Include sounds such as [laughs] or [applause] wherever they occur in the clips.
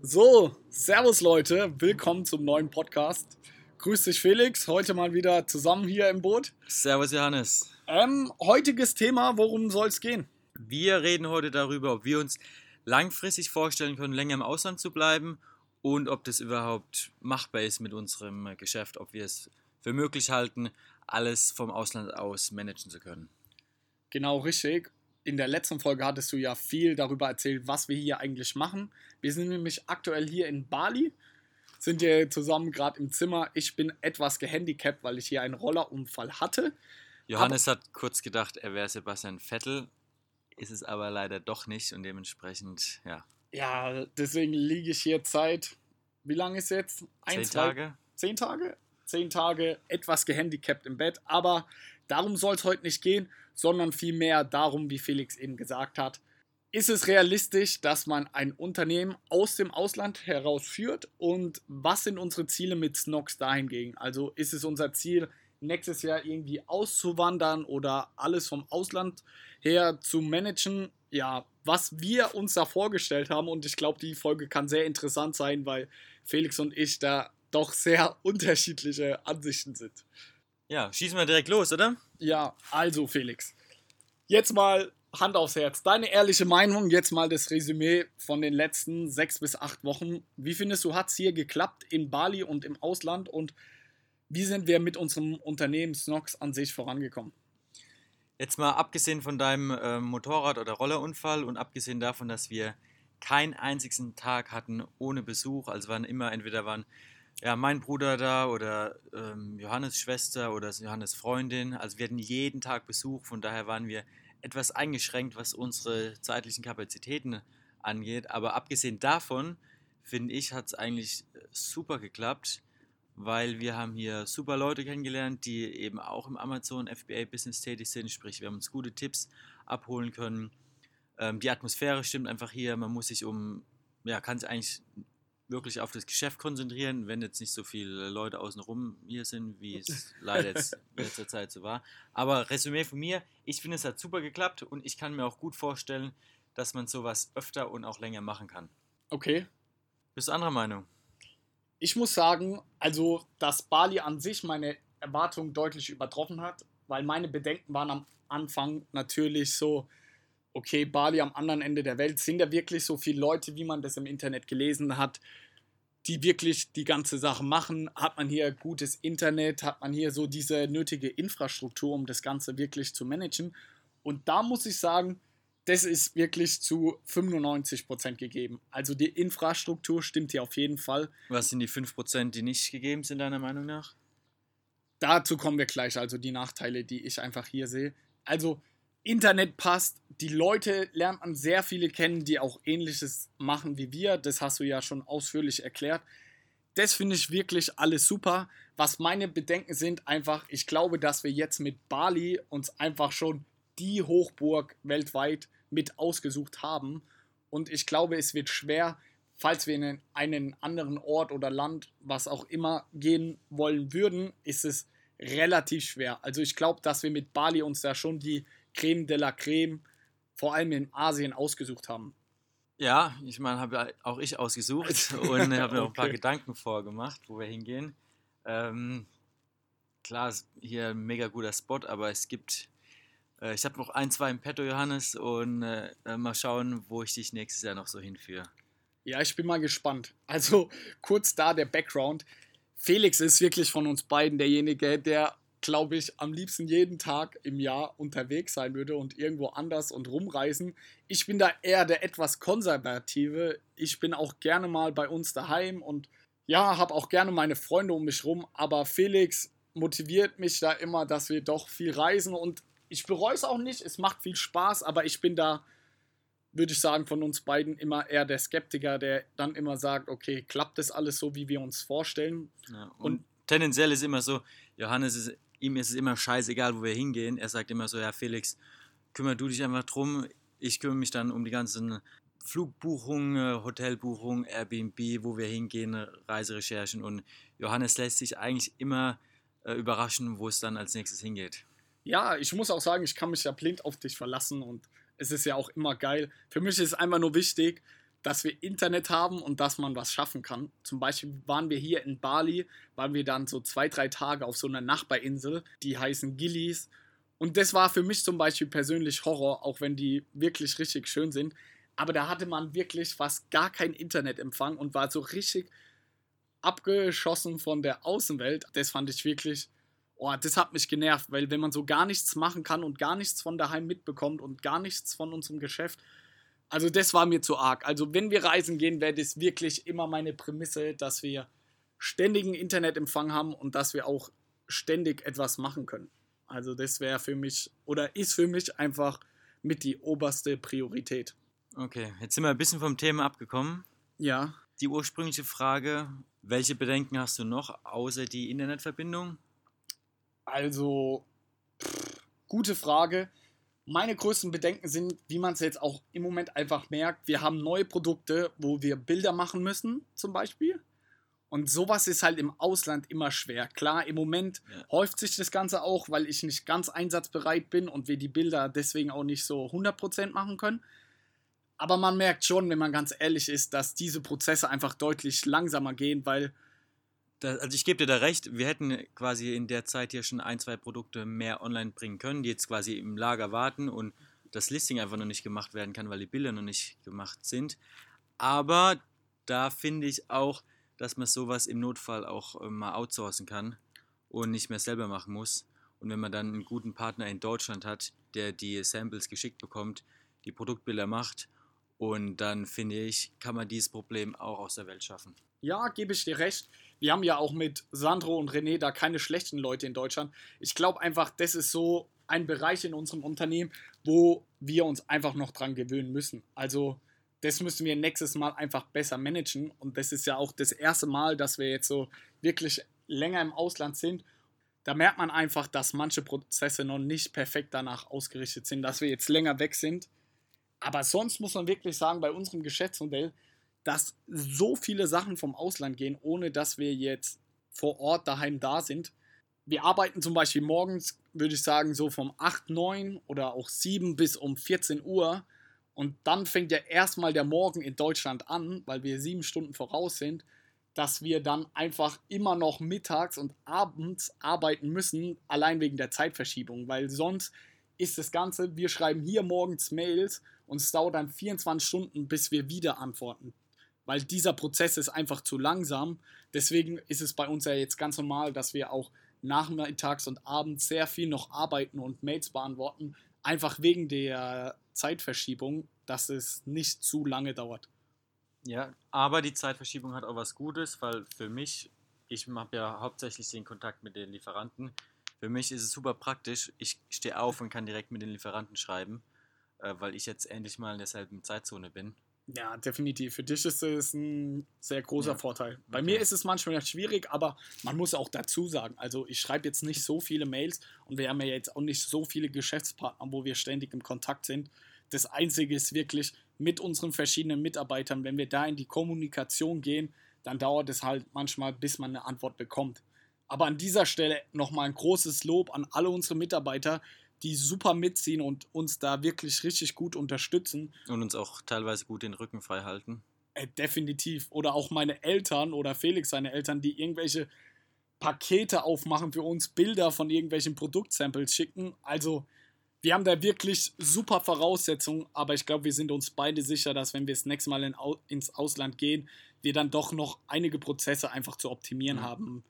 So, Servus Leute, willkommen zum neuen Podcast. Grüß dich Felix, heute mal wieder zusammen hier im Boot. Servus Johannes. Ähm, heutiges Thema, worum soll es gehen? Wir reden heute darüber, ob wir uns langfristig vorstellen können, länger im Ausland zu bleiben und ob das überhaupt machbar ist mit unserem Geschäft, ob wir es für möglich halten, alles vom Ausland aus managen zu können. Genau richtig in der letzten Folge hattest du ja viel darüber erzählt, was wir hier eigentlich machen. Wir sind nämlich aktuell hier in Bali, sind hier zusammen gerade im Zimmer. Ich bin etwas gehandicapt, weil ich hier einen Rollerunfall hatte. Johannes aber hat kurz gedacht, er wäre Sebastian Vettel, ist es aber leider doch nicht und dementsprechend, ja. Ja, deswegen liege ich hier Zeit. Wie lange ist jetzt? Ein, zehn zwei, Tage. Zehn Tage? Zehn Tage etwas gehandicapt im Bett, aber darum soll es heute nicht gehen, sondern vielmehr darum, wie Felix eben gesagt hat, ist es realistisch, dass man ein Unternehmen aus dem Ausland herausführt und was sind unsere Ziele mit Snox dahingegen? Also ist es unser Ziel, nächstes Jahr irgendwie auszuwandern oder alles vom Ausland her zu managen? Ja, was wir uns da vorgestellt haben und ich glaube, die Folge kann sehr interessant sein, weil Felix und ich da doch sehr [laughs] unterschiedliche Ansichten sind. Ja, schießen wir direkt los, oder? Ja, also Felix. Jetzt mal Hand aufs Herz. Deine ehrliche Meinung, jetzt mal das Resümee von den letzten sechs bis acht Wochen. Wie findest du, hat es hier geklappt in Bali und im Ausland und wie sind wir mit unserem Unternehmen Snox an sich vorangekommen? Jetzt mal abgesehen von deinem äh, Motorrad- oder Rollerunfall und abgesehen davon, dass wir keinen einzigen Tag hatten ohne Besuch, also waren immer entweder waren ja, mein Bruder da oder ähm, Johannes Schwester oder Johannes Freundin. Also wir hatten jeden Tag Besuch, von daher waren wir etwas eingeschränkt, was unsere zeitlichen Kapazitäten angeht. Aber abgesehen davon, finde ich, hat es eigentlich äh, super geklappt, weil wir haben hier super Leute kennengelernt, die eben auch im Amazon FBA Business tätig sind. Sprich, wir haben uns gute Tipps abholen können. Ähm, die Atmosphäre stimmt einfach hier. Man muss sich um, ja, kann sich eigentlich wirklich auf das Geschäft konzentrieren, wenn jetzt nicht so viele Leute außenrum hier sind, wie es leider jetzt [laughs] in letzter Zeit so war. Aber Resümee von mir, ich finde, es hat super geklappt und ich kann mir auch gut vorstellen, dass man sowas öfter und auch länger machen kann. Okay. Bist du anderer Meinung? Ich muss sagen, also, dass Bali an sich meine Erwartungen deutlich übertroffen hat, weil meine Bedenken waren am Anfang natürlich so, okay, Bali am anderen Ende der Welt, sind da wirklich so viele Leute, wie man das im Internet gelesen hat, die wirklich die ganze Sache machen? Hat man hier gutes Internet? Hat man hier so diese nötige Infrastruktur, um das Ganze wirklich zu managen? Und da muss ich sagen, das ist wirklich zu 95% gegeben. Also die Infrastruktur stimmt hier auf jeden Fall. Was sind die 5%, die nicht gegeben sind, deiner Meinung nach? Dazu kommen wir gleich, also die Nachteile, die ich einfach hier sehe. Also Internet passt, die Leute lernt man sehr viele kennen, die auch ähnliches machen wie wir. Das hast du ja schon ausführlich erklärt. Das finde ich wirklich alles super. Was meine Bedenken sind, einfach, ich glaube, dass wir jetzt mit Bali uns einfach schon die Hochburg weltweit mit ausgesucht haben. Und ich glaube, es wird schwer, falls wir in einen anderen Ort oder Land, was auch immer, gehen wollen würden, ist es relativ schwer. Also ich glaube, dass wir mit Bali uns da schon die Creme de la Creme, vor allem in Asien, ausgesucht haben. Ja, ich meine, habe auch ich ausgesucht [laughs] und habe mir auch ein paar Gedanken vorgemacht, wo wir hingehen. Ähm, klar, ist hier ein mega guter Spot, aber es gibt, äh, ich habe noch ein, zwei im Petto, Johannes, und äh, mal schauen, wo ich dich nächstes Jahr noch so hinführe. Ja, ich bin mal gespannt. Also kurz da der Background. Felix ist wirklich von uns beiden derjenige, der glaube ich, am liebsten jeden Tag im Jahr unterwegs sein würde und irgendwo anders und rumreisen. Ich bin da eher der etwas konservative. Ich bin auch gerne mal bei uns daheim und ja, habe auch gerne meine Freunde um mich rum. Aber Felix motiviert mich da immer, dass wir doch viel reisen und ich bereue es auch nicht. Es macht viel Spaß, aber ich bin da, würde ich sagen, von uns beiden immer eher der Skeptiker, der dann immer sagt, okay, klappt das alles so, wie wir uns vorstellen? Ja, und, und tendenziell ist immer so, Johannes ist ihm ist es immer scheißegal, wo wir hingehen. Er sagt immer so, ja Felix, kümmere du dich einfach drum. Ich kümmere mich dann um die ganzen Flugbuchungen, Hotelbuchungen, Airbnb, wo wir hingehen, Reiserecherchen. Und Johannes lässt sich eigentlich immer äh, überraschen, wo es dann als nächstes hingeht. Ja, ich muss auch sagen, ich kann mich ja blind auf dich verlassen und es ist ja auch immer geil. Für mich ist es einfach nur wichtig, dass wir Internet haben und dass man was schaffen kann. Zum Beispiel waren wir hier in Bali, waren wir dann so zwei, drei Tage auf so einer Nachbarinsel, die heißen Gillies. Und das war für mich zum Beispiel persönlich Horror, auch wenn die wirklich richtig schön sind. Aber da hatte man wirklich fast gar keinen Internetempfang und war so richtig abgeschossen von der Außenwelt. Das fand ich wirklich, oh, das hat mich genervt, weil wenn man so gar nichts machen kann und gar nichts von daheim mitbekommt und gar nichts von unserem Geschäft, also das war mir zu arg. Also wenn wir reisen gehen, wäre das wirklich immer meine Prämisse, dass wir ständigen Internetempfang haben und dass wir auch ständig etwas machen können. Also das wäre für mich oder ist für mich einfach mit die oberste Priorität. Okay, jetzt sind wir ein bisschen vom Thema abgekommen. Ja. Die ursprüngliche Frage, welche Bedenken hast du noch außer die Internetverbindung? Also, pff, gute Frage. Meine größten Bedenken sind, wie man es jetzt auch im Moment einfach merkt, wir haben neue Produkte, wo wir Bilder machen müssen, zum Beispiel. Und sowas ist halt im Ausland immer schwer. Klar, im Moment ja. häuft sich das Ganze auch, weil ich nicht ganz einsatzbereit bin und wir die Bilder deswegen auch nicht so 100% machen können. Aber man merkt schon, wenn man ganz ehrlich ist, dass diese Prozesse einfach deutlich langsamer gehen, weil da, also ich gebe dir da recht, wir hätten quasi in der Zeit hier schon ein, zwei Produkte mehr online bringen können, die jetzt quasi im Lager warten und das Listing einfach noch nicht gemacht werden kann, weil die Bilder noch nicht gemacht sind. Aber da finde ich auch, dass man sowas im Notfall auch äh, mal outsourcen kann und nicht mehr selber machen muss. Und wenn man dann einen guten Partner in Deutschland hat, der die Samples geschickt bekommt, die Produktbilder macht und dann finde ich, kann man dieses Problem auch aus der Welt schaffen. Ja, gebe ich dir recht wir haben ja auch mit Sandro und René da keine schlechten Leute in Deutschland. Ich glaube einfach, das ist so ein Bereich in unserem Unternehmen, wo wir uns einfach noch dran gewöhnen müssen. Also das müssen wir nächstes Mal einfach besser managen. Und das ist ja auch das erste Mal, dass wir jetzt so wirklich länger im Ausland sind. Da merkt man einfach, dass manche Prozesse noch nicht perfekt danach ausgerichtet sind, dass wir jetzt länger weg sind. Aber sonst muss man wirklich sagen, bei unserem Geschäftsmodell, dass so viele Sachen vom Ausland gehen, ohne dass wir jetzt vor Ort daheim da sind. Wir arbeiten zum Beispiel morgens, würde ich sagen, so vom 8, 9 oder auch 7 bis um 14 Uhr. Und dann fängt ja erstmal der Morgen in Deutschland an, weil wir sieben Stunden voraus sind, dass wir dann einfach immer noch mittags und abends arbeiten müssen, allein wegen der Zeitverschiebung. Weil sonst ist das Ganze, wir schreiben hier morgens Mails und es dauert dann 24 Stunden, bis wir wieder antworten weil dieser Prozess ist einfach zu langsam. Deswegen ist es bei uns ja jetzt ganz normal, dass wir auch nachmittags und abends sehr viel noch arbeiten und Mails beantworten, einfach wegen der Zeitverschiebung, dass es nicht zu lange dauert. Ja, aber die Zeitverschiebung hat auch was Gutes, weil für mich, ich habe ja hauptsächlich den Kontakt mit den Lieferanten. Für mich ist es super praktisch. Ich stehe auf und kann direkt mit den Lieferanten schreiben, äh, weil ich jetzt endlich mal in derselben Zeitzone bin ja, definitiv. Für dich ist es ein sehr großer ja. Vorteil. Bei okay. mir ist es manchmal schwierig, aber man muss auch dazu sagen, also ich schreibe jetzt nicht so viele Mails und wir haben ja jetzt auch nicht so viele Geschäftspartner, wo wir ständig im Kontakt sind. Das Einzige ist wirklich mit unseren verschiedenen Mitarbeitern, wenn wir da in die Kommunikation gehen, dann dauert es halt manchmal, bis man eine Antwort bekommt. Aber an dieser Stelle nochmal ein großes Lob an alle unsere Mitarbeiter, die super mitziehen und uns da wirklich richtig gut unterstützen. Und uns auch teilweise gut den Rücken frei halten. Äh, definitiv. Oder auch meine Eltern oder Felix seine Eltern, die irgendwelche Pakete aufmachen für uns, Bilder von irgendwelchen Produktsamples schicken. Also wir haben da wirklich super Voraussetzungen, aber ich glaube, wir sind uns beide sicher, dass wenn wir das nächste Mal in, ins Ausland gehen, wir dann doch noch einige Prozesse einfach zu optimieren mhm. haben.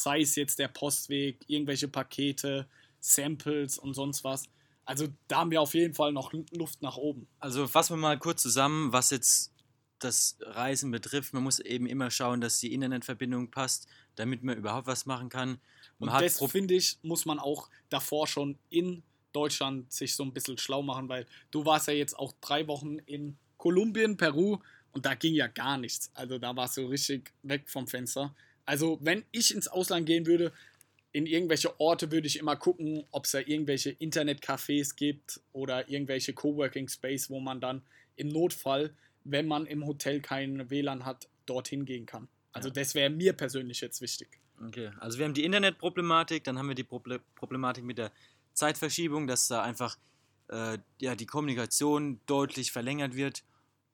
Sei es jetzt der Postweg, irgendwelche Pakete, Samples und sonst was. Also da haben wir auf jeden Fall noch Luft nach oben. Also fassen wir mal kurz zusammen, was jetzt das Reisen betrifft. Man muss eben immer schauen, dass die Internetverbindung passt, damit man überhaupt was machen kann. Man und das, finde ich, muss man auch davor schon in Deutschland sich so ein bisschen schlau machen, weil du warst ja jetzt auch drei Wochen in Kolumbien, Peru und da ging ja gar nichts. Also da warst du richtig weg vom Fenster. Also wenn ich ins Ausland gehen würde, in irgendwelche Orte würde ich immer gucken, ob es da irgendwelche Internetcafés gibt oder irgendwelche Coworking Space, wo man dann im Notfall, wenn man im Hotel kein WLAN hat, dorthin gehen kann. Also ja. das wäre mir persönlich jetzt wichtig. Okay, also wir haben die Internetproblematik, dann haben wir die Problematik mit der Zeitverschiebung, dass da einfach äh, ja, die Kommunikation deutlich verlängert wird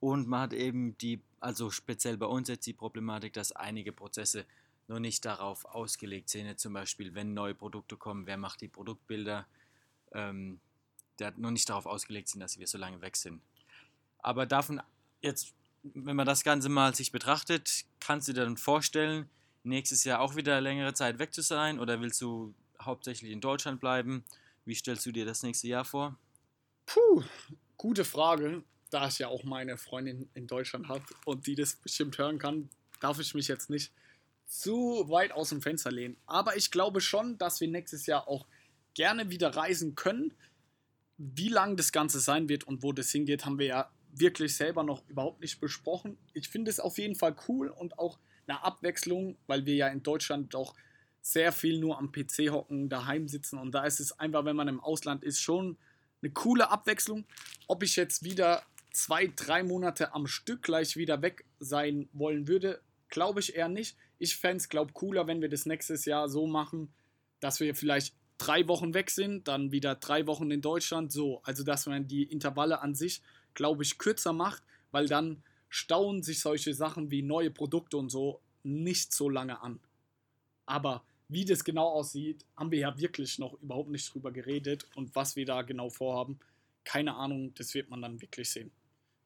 Und man hat eben die, also speziell bei uns jetzt die Problematik, dass einige Prozesse noch nicht darauf ausgelegt sind. Zum Beispiel, wenn neue Produkte kommen, wer macht die Produktbilder, ähm, der noch nicht darauf ausgelegt sind, dass wir so lange weg sind. Aber davon jetzt, wenn man das Ganze mal sich betrachtet, kannst du dir dann vorstellen, nächstes Jahr auch wieder längere Zeit weg zu sein oder willst du hauptsächlich in Deutschland bleiben? Wie stellst du dir das nächste Jahr vor? Puh, gute Frage. Da ich ja auch meine Freundin in Deutschland habe und die das bestimmt hören kann, darf ich mich jetzt nicht zu weit aus dem Fenster lehnen. Aber ich glaube schon, dass wir nächstes Jahr auch gerne wieder reisen können. Wie lang das Ganze sein wird und wo das hingeht, haben wir ja wirklich selber noch überhaupt nicht besprochen. Ich finde es auf jeden Fall cool und auch eine Abwechslung, weil wir ja in Deutschland doch sehr viel nur am PC hocken, daheim sitzen und da ist es einfach, wenn man im Ausland ist, schon eine coole Abwechslung. Ob ich jetzt wieder zwei, drei Monate am Stück gleich wieder weg sein wollen würde, glaube ich eher nicht. Ich fände es, glaube cooler, wenn wir das nächstes Jahr so machen, dass wir vielleicht drei Wochen weg sind, dann wieder drei Wochen in Deutschland, so. Also, dass man die Intervalle an sich, glaube ich, kürzer macht, weil dann stauen sich solche Sachen wie neue Produkte und so nicht so lange an. Aber wie das genau aussieht, haben wir ja wirklich noch überhaupt nicht drüber geredet und was wir da genau vorhaben, keine Ahnung, das wird man dann wirklich sehen.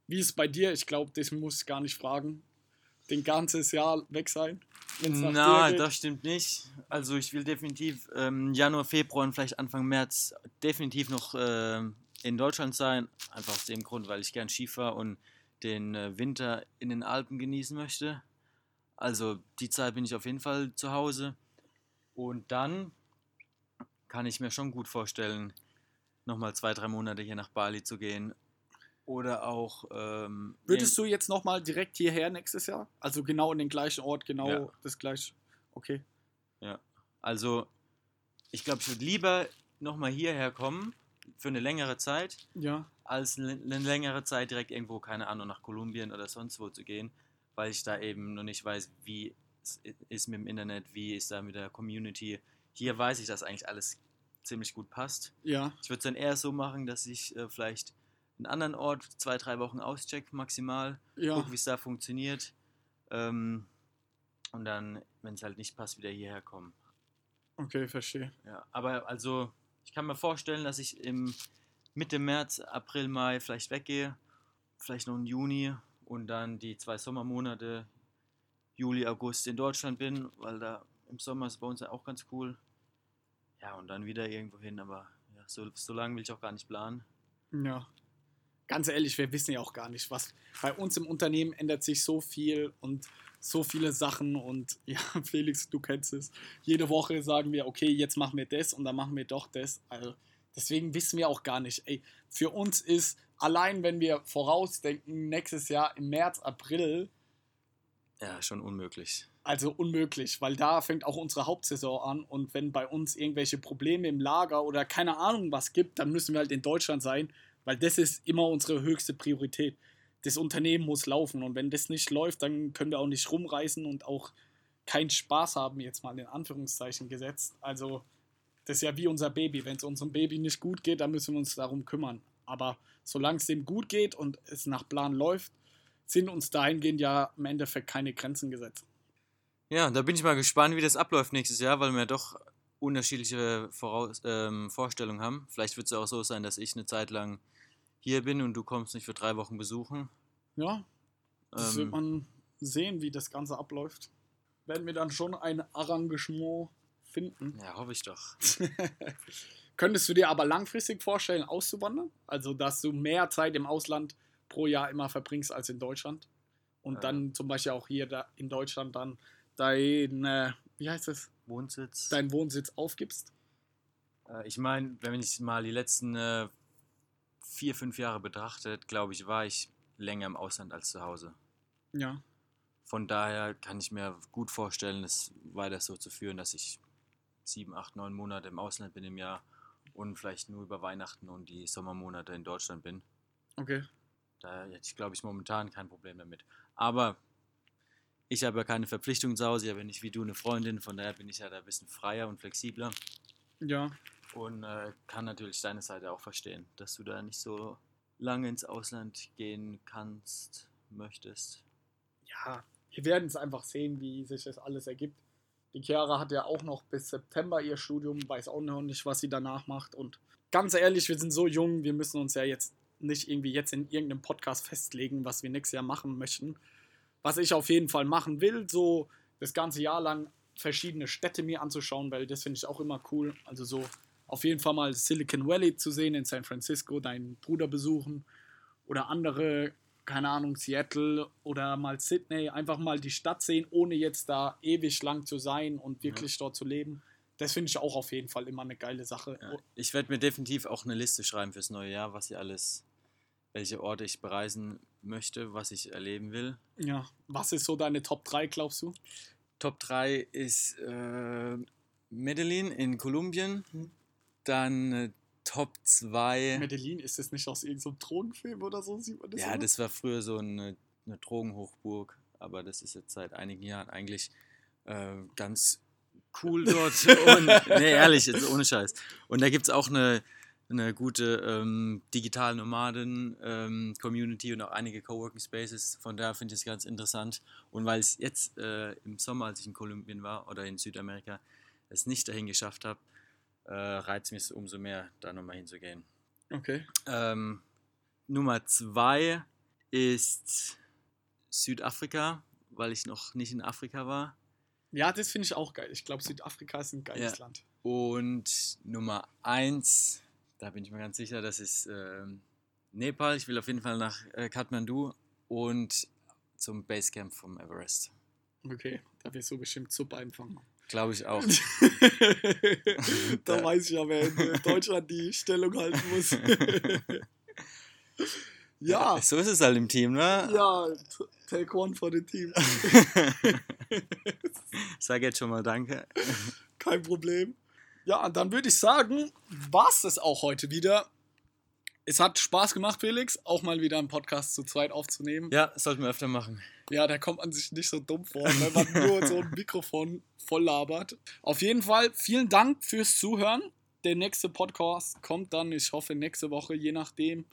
Wie ist es bei dir? Ich glaube, das muss ich gar nicht fragen. Den ganzes Jahr weg sein? Na, das stimmt nicht. Also ich will definitiv ähm, Januar, Februar und vielleicht Anfang März definitiv noch äh, in Deutschland sein. Einfach aus dem Grund, weil ich gern Skifahre und den äh, Winter in den Alpen genießen möchte. Also die Zeit bin ich auf jeden Fall zu Hause. Und dann kann ich mir schon gut vorstellen, nochmal zwei, drei Monate hier nach Bali zu gehen. Oder auch. Ähm, Würdest du jetzt nochmal direkt hierher nächstes Jahr? Also genau in den gleichen Ort, genau ja. das gleiche. Okay. Ja. Also, ich glaube, ich würde lieber nochmal hierher kommen für eine längere Zeit, ja. als eine längere Zeit direkt irgendwo, keine Ahnung, nach Kolumbien oder sonst wo zu gehen, weil ich da eben noch nicht weiß, wie ist mit dem Internet, wie ist da mit der Community. Hier weiß ich, dass eigentlich alles ziemlich gut passt. Ja. Ich würde es dann eher so machen, dass ich äh, vielleicht einen anderen Ort zwei, drei Wochen auscheck maximal, ja. guck, wie es da funktioniert. Ähm, und dann, wenn es halt nicht passt, wieder hierher kommen. Okay, verstehe. Ja, aber also, ich kann mir vorstellen, dass ich im Mitte März, April, Mai vielleicht weggehe, vielleicht noch im Juni und dann die zwei Sommermonate Juli, August in Deutschland bin, weil da im Sommer ist bei uns ja auch ganz cool. Ja, und dann wieder irgendwo hin, aber ja, so, so lange will ich auch gar nicht planen. Ja. Ganz ehrlich, wir wissen ja auch gar nicht, was bei uns im Unternehmen ändert sich so viel und so viele Sachen und [laughs] ja, Felix, du kennst es. Jede Woche sagen wir, okay, jetzt machen wir das und dann machen wir doch das. Also deswegen wissen wir auch gar nicht. Ey, für uns ist allein, wenn wir vorausdenken, nächstes Jahr im März, April, ja, schon unmöglich. Also unmöglich, weil da fängt auch unsere Hauptsaison an und wenn bei uns irgendwelche Probleme im Lager oder keine Ahnung was gibt, dann müssen wir halt in Deutschland sein, weil das ist immer unsere höchste Priorität. Das Unternehmen muss laufen und wenn das nicht läuft, dann können wir auch nicht rumreisen und auch keinen Spaß haben, jetzt mal in Anführungszeichen gesetzt. Also das ist ja wie unser Baby. Wenn es unserem Baby nicht gut geht, dann müssen wir uns darum kümmern. Aber solange es dem gut geht und es nach Plan läuft, sind uns dahingehend ja im Endeffekt keine Grenzen gesetzt. Ja, da bin ich mal gespannt, wie das abläuft nächstes Jahr, weil wir doch unterschiedliche Voraus ähm, Vorstellungen haben. Vielleicht wird es auch so sein, dass ich eine Zeit lang hier bin und du kommst nicht für drei Wochen besuchen. Ja, das ähm, wird man sehen, wie das Ganze abläuft. Werden wir dann schon ein Arrangement finden. Ja, hoffe ich doch. [laughs] Könntest du dir aber langfristig vorstellen, auszuwandern? Also, dass du mehr Zeit im Ausland pro Jahr immer verbringst als in Deutschland. Und ja. dann zum Beispiel auch hier da in Deutschland dann dein, äh, wie heißt es? Wohnsitz. Dein Wohnsitz aufgibst. Äh, ich meine, wenn ich mal die letzten äh, vier, fünf Jahre betrachtet, glaube ich, war ich länger im Ausland als zu Hause. Ja. Von daher kann ich mir gut vorstellen, es weiter so zu führen, dass ich sieben, acht, neun Monate im Ausland bin im Jahr und vielleicht nur über Weihnachten und die Sommermonate in Deutschland bin. Okay. Da hätte ich, glaube ich, momentan kein Problem damit. Aber ich habe ja keine Verpflichtung zu Hause, ich habe nicht wie du eine Freundin, von daher bin ich ja da ein bisschen freier und flexibler. Ja. Und äh, kann natürlich deine Seite auch verstehen, dass du da nicht so lange ins Ausland gehen kannst, möchtest. Ja, wir werden es einfach sehen, wie sich das alles ergibt. Die Chiara hat ja auch noch bis September ihr Studium, weiß auch noch nicht, was sie danach macht. Und ganz ehrlich, wir sind so jung, wir müssen uns ja jetzt nicht irgendwie jetzt in irgendeinem Podcast festlegen, was wir nächstes Jahr machen möchten. Was ich auf jeden Fall machen will, so das ganze Jahr lang verschiedene Städte mir anzuschauen, weil das finde ich auch immer cool. Also so auf jeden Fall mal Silicon Valley zu sehen in San Francisco, deinen Bruder besuchen oder andere, keine Ahnung, Seattle oder mal Sydney, einfach mal die Stadt sehen, ohne jetzt da ewig lang zu sein und wirklich ja. dort zu leben. Das finde ich auch auf jeden Fall immer eine geile Sache. Ja, ich werde mir definitiv auch eine Liste schreiben fürs neue Jahr, was ich alles, welche Orte ich bereisen möchte, was ich erleben will. Ja, was ist so deine Top 3, glaubst du? Top 3 ist äh, Medellin in Kolumbien. Hm. Dann Top 2. Medellin, ist das nicht aus irgendeinem Drogenfilm oder so? Sieht man das ja, immer? das war früher so eine, eine Drogenhochburg, aber das ist jetzt seit einigen Jahren eigentlich äh, ganz cool [laughs] dort. Und, [laughs] nee, ehrlich, jetzt ohne Scheiß. Und da gibt es auch eine, eine gute ähm, digitale Nomaden-Community ähm, und auch einige Coworking Spaces. Von daher finde ich es ganz interessant. Und weil es jetzt äh, im Sommer, als ich in Kolumbien war oder in Südamerika, es nicht dahin geschafft habe, äh, reizt mich es umso mehr, da nochmal hinzugehen. Okay. Ähm, Nummer zwei ist Südafrika, weil ich noch nicht in Afrika war. Ja, das finde ich auch geil. Ich glaube, Südafrika ist ein geiles ja. Land. Und Nummer eins, da bin ich mir ganz sicher, das ist äh, Nepal. Ich will auf jeden Fall nach äh, Kathmandu und zum Basecamp vom Everest. Okay, da wirst du bestimmt Suppe einfangen. Glaube ich auch. [laughs] da weiß ich ja, wer in Deutschland die Stellung halten muss. [laughs] ja. So ist es halt im Team, ne? Ja, take one for the team. [laughs] Sag jetzt schon mal Danke. Kein Problem. Ja, dann würde ich sagen, war es das auch heute wieder. Es hat Spaß gemacht, Felix, auch mal wieder einen Podcast zu zweit aufzunehmen. Ja, sollten wir öfter machen. Ja, da kommt man sich nicht so dumm vor, wenn man nur so ein Mikrofon voll labert. Auf jeden Fall vielen Dank fürs Zuhören. Der nächste Podcast kommt dann, ich hoffe, nächste Woche, je nachdem,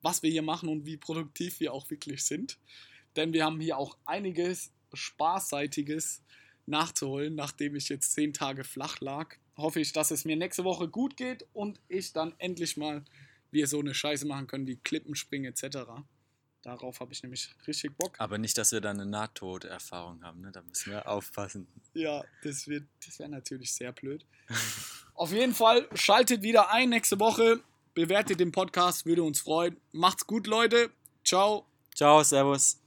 was wir hier machen und wie produktiv wir auch wirklich sind. Denn wir haben hier auch einiges Spaßseitiges nachzuholen, nachdem ich jetzt zehn Tage flach lag. Hoffe ich, dass es mir nächste Woche gut geht und ich dann endlich mal wir so eine Scheiße machen können wie Klippen springen etc. Darauf habe ich nämlich richtig Bock. Aber nicht, dass wir dann eine Nahtoderfahrung haben, ne? Da müssen wir aufpassen. Ja, das, das wäre natürlich sehr blöd. [laughs] Auf jeden Fall, schaltet wieder ein nächste Woche. Bewertet den Podcast, würde uns freuen. Macht's gut, Leute. Ciao. Ciao, Servus.